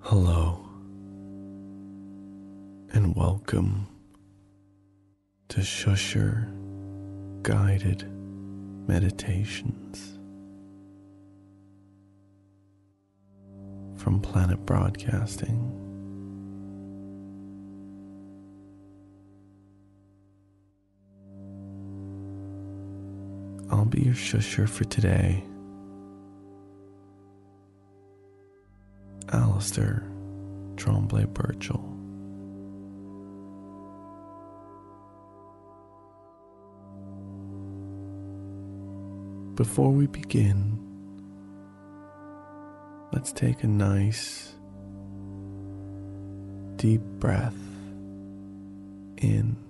Hello, and welcome to Shusher Guided Meditations from Planet Broadcasting. I'll be your shusher for today. Alistair Tremblay Birchall. Before we begin, let's take a nice deep breath in.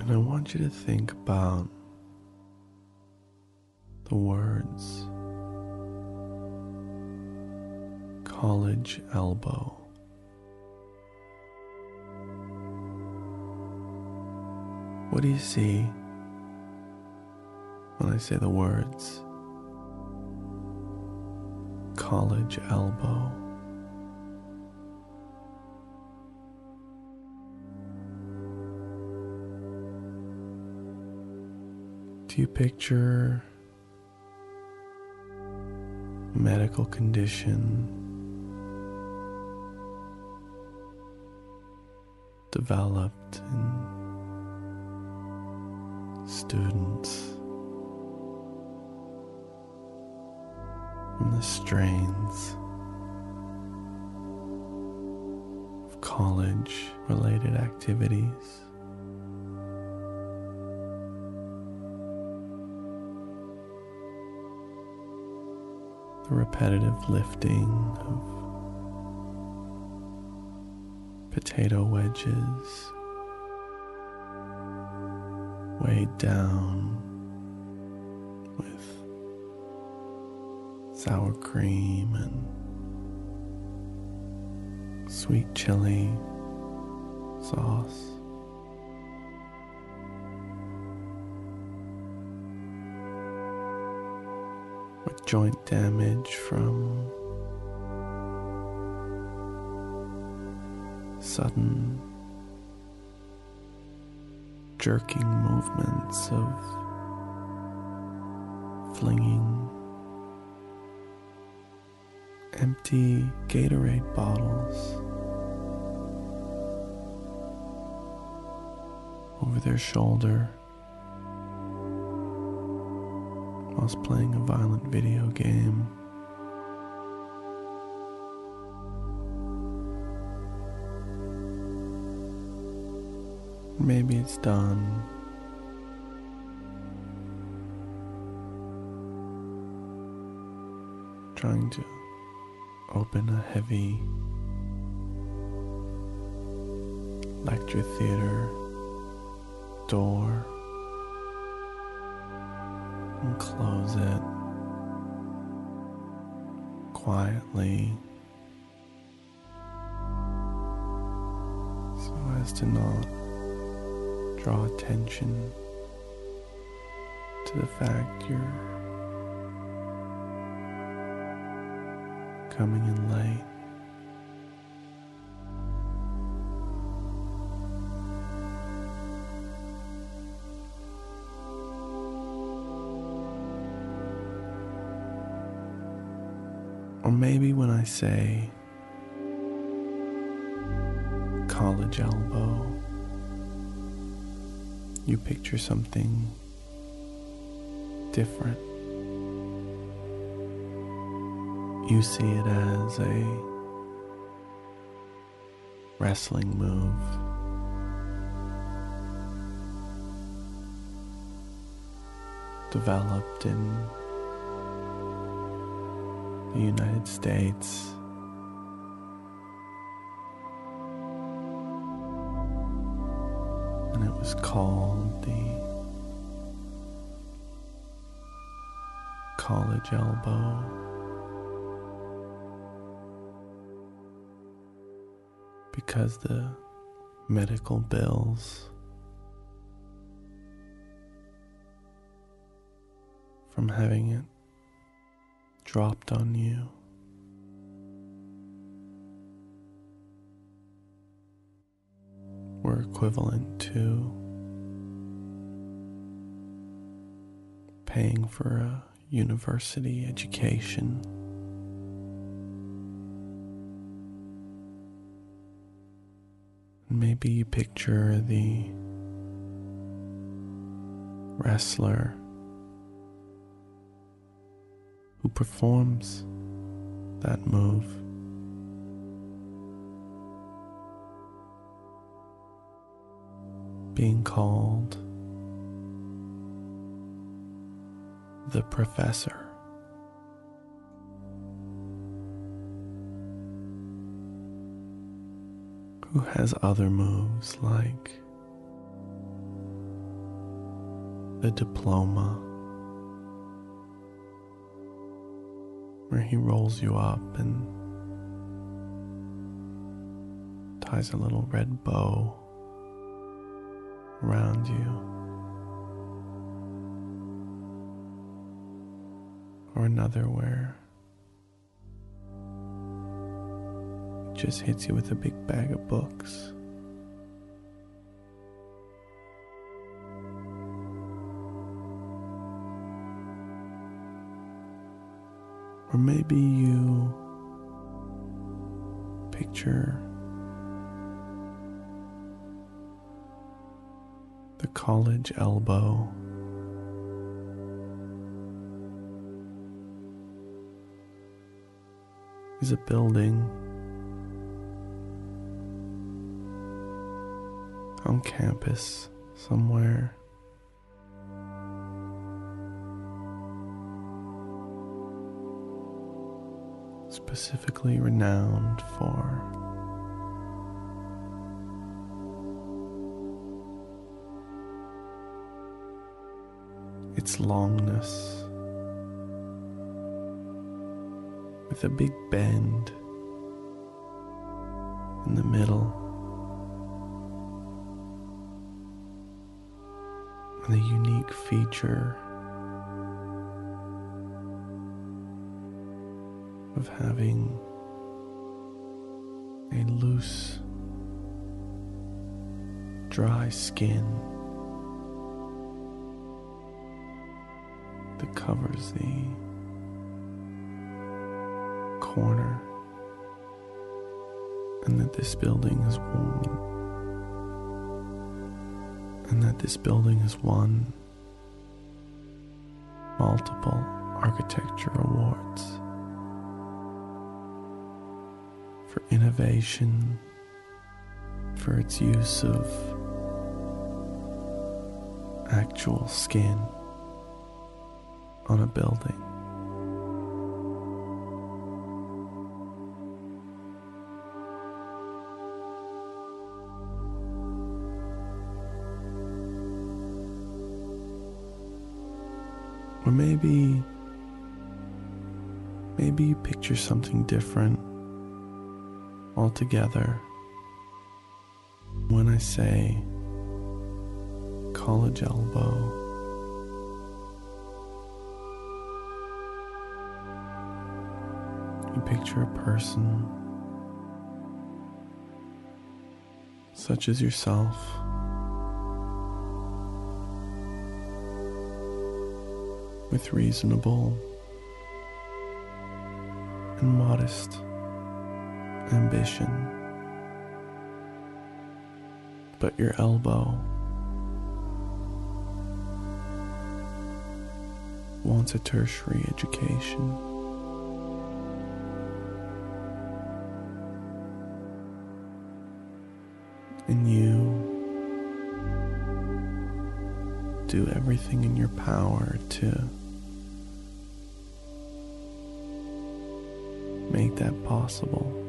And I want you to think about the words college elbow. What do you see when I say the words college elbow? Do you picture. Medical condition. Developed in students. From the strains of college related activities? Repetitive lifting of potato wedges weighed down with sour cream and sweet chili sauce. Joint damage from sudden jerking movements of flinging empty Gatorade bottles over their shoulder. Whilst playing a violent video game. Maybe it's done. Trying to open a heavy lecture theater door and close it quietly so as to not draw attention to the fact you're coming in late. Or maybe when I say college elbow, you picture something different. You see it as a wrestling move. Developed in the United States. And it was called the college elbow. Because the medical bills from having it dropped on you. Were equivalent to paying for a university education. Maybe you picture the wrestler who performs that move. Being called the professor. Who has other moves like the diploma, where he rolls you up and ties a little red bow around you. or another where it just hits you with a big bag of books. Or maybe you picture the college elbow is a building on campus somewhere. Specifically renowned for its longness. with a big bend in the middle. And a unique feature of having a loose, dry skin that covers the corner and that this building is warm and that this building has won multiple architecture awards for innovation, for its use of actual skin on a building. Or maybe, maybe you picture something different altogether. When I say college elbow, you picture a person such as yourself. with reasonable and modest ambition. But your elbow wants a tertiary education. And you do everything in your power to make that possible.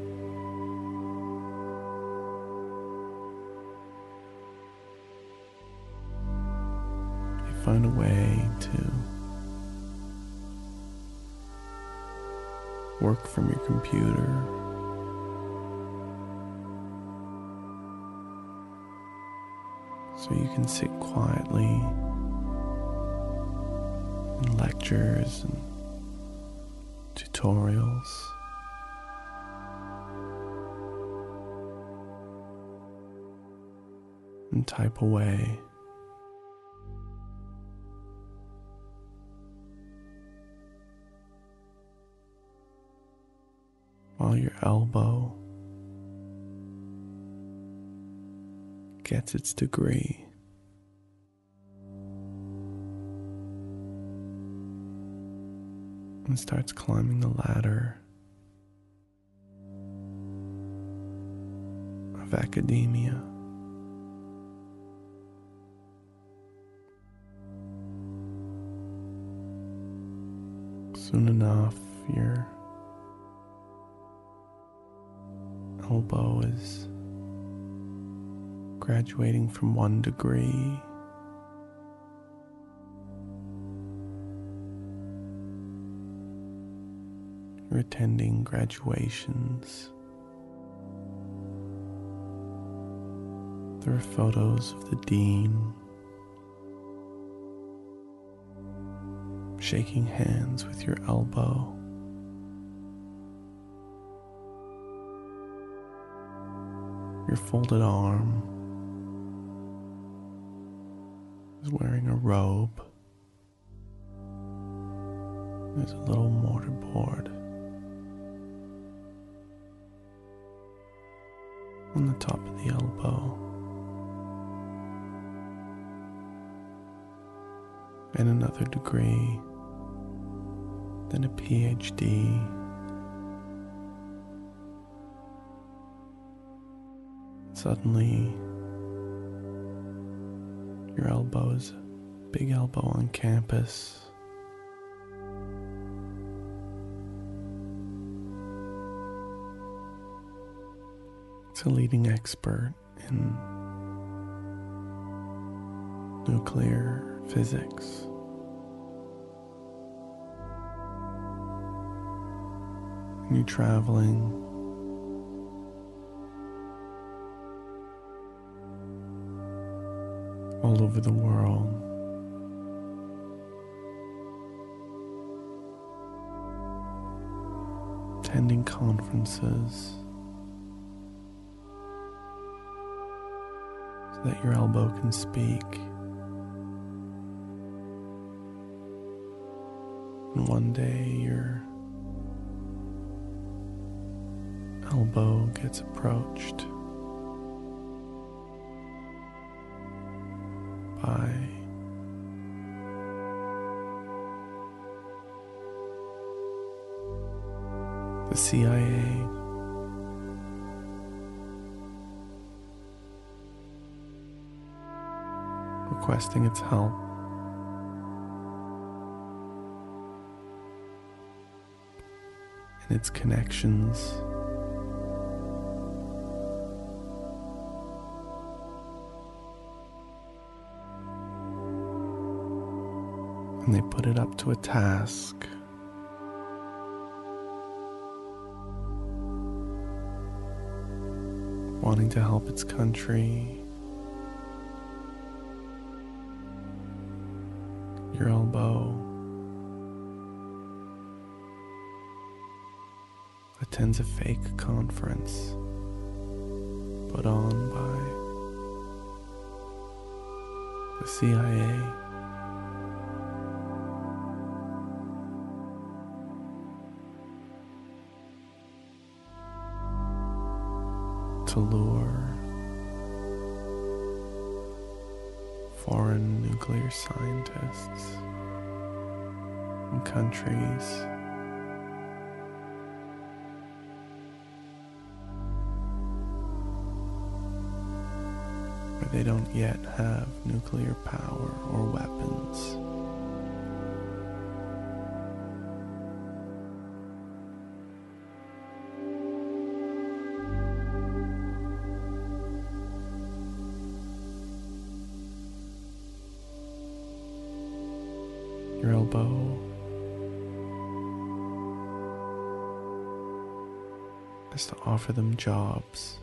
Find a way to work from your computer. So you can sit quietly in lectures and tutorials. And type away. Your elbow gets its degree. And starts climbing the ladder of academia. Soon enough, you're elbow is graduating from one degree. You're attending graduations. There are photos of the dean shaking hands with your elbow. Your folded arm is wearing a robe. There's a little mortarboard on the top of the elbow. And another degree, then a PhD. Suddenly, your elbow is a big elbow on campus. It's a leading expert in nuclear physics. And you're traveling all over the world. Attending conferences so that your elbow can speak. And one day your elbow gets approached. The CIA. Requesting its help. And its connections and they put it up to a task. Wanting to help its country. Your elbow attends a fake conference put on by the CIA. To lure foreign nuclear scientists and countries where they don't yet have nuclear power or weapons. Elbow is to offer them jobs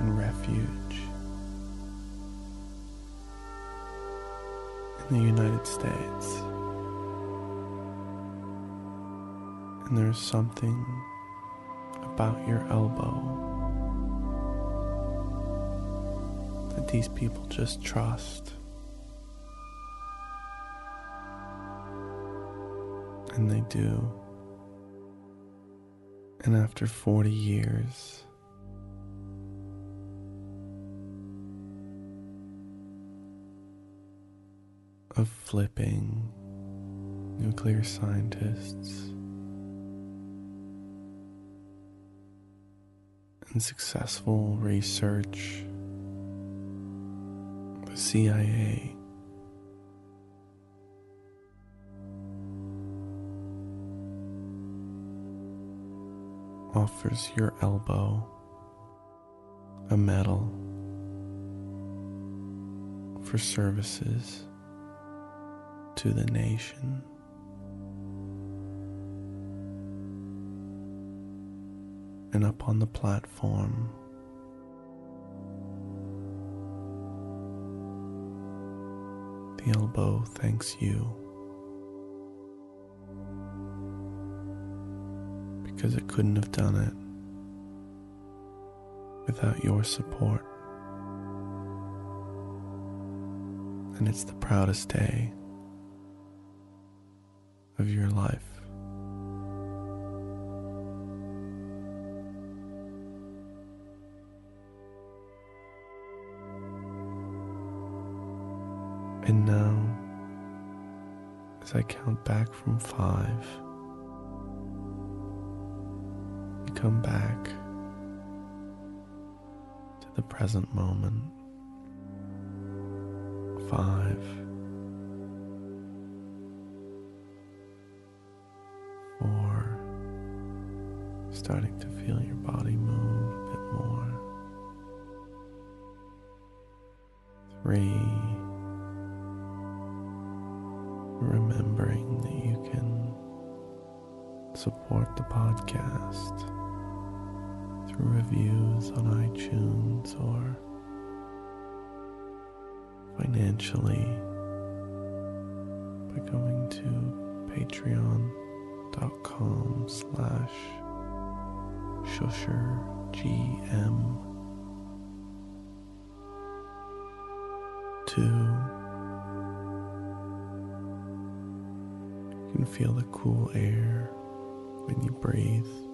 and refuge in the United States. And there's something about your elbow that these people just trust. And they do. And after 40 years, of flipping nuclear scientists and successful research, the CIA offers your elbow a medal for services to the nation. And up on the platform, the elbow thanks you. Because it couldn't have done it without your support. And it's the proudest day of your life. And now, as I count back from five, come back to the present moment. Five, four, starting to feel your body move a bit more. Three, remembering that you can support the podcast through reviews on iTunes or financially by going to patreon.com slash shushergm two you can feel the cool air when you breathe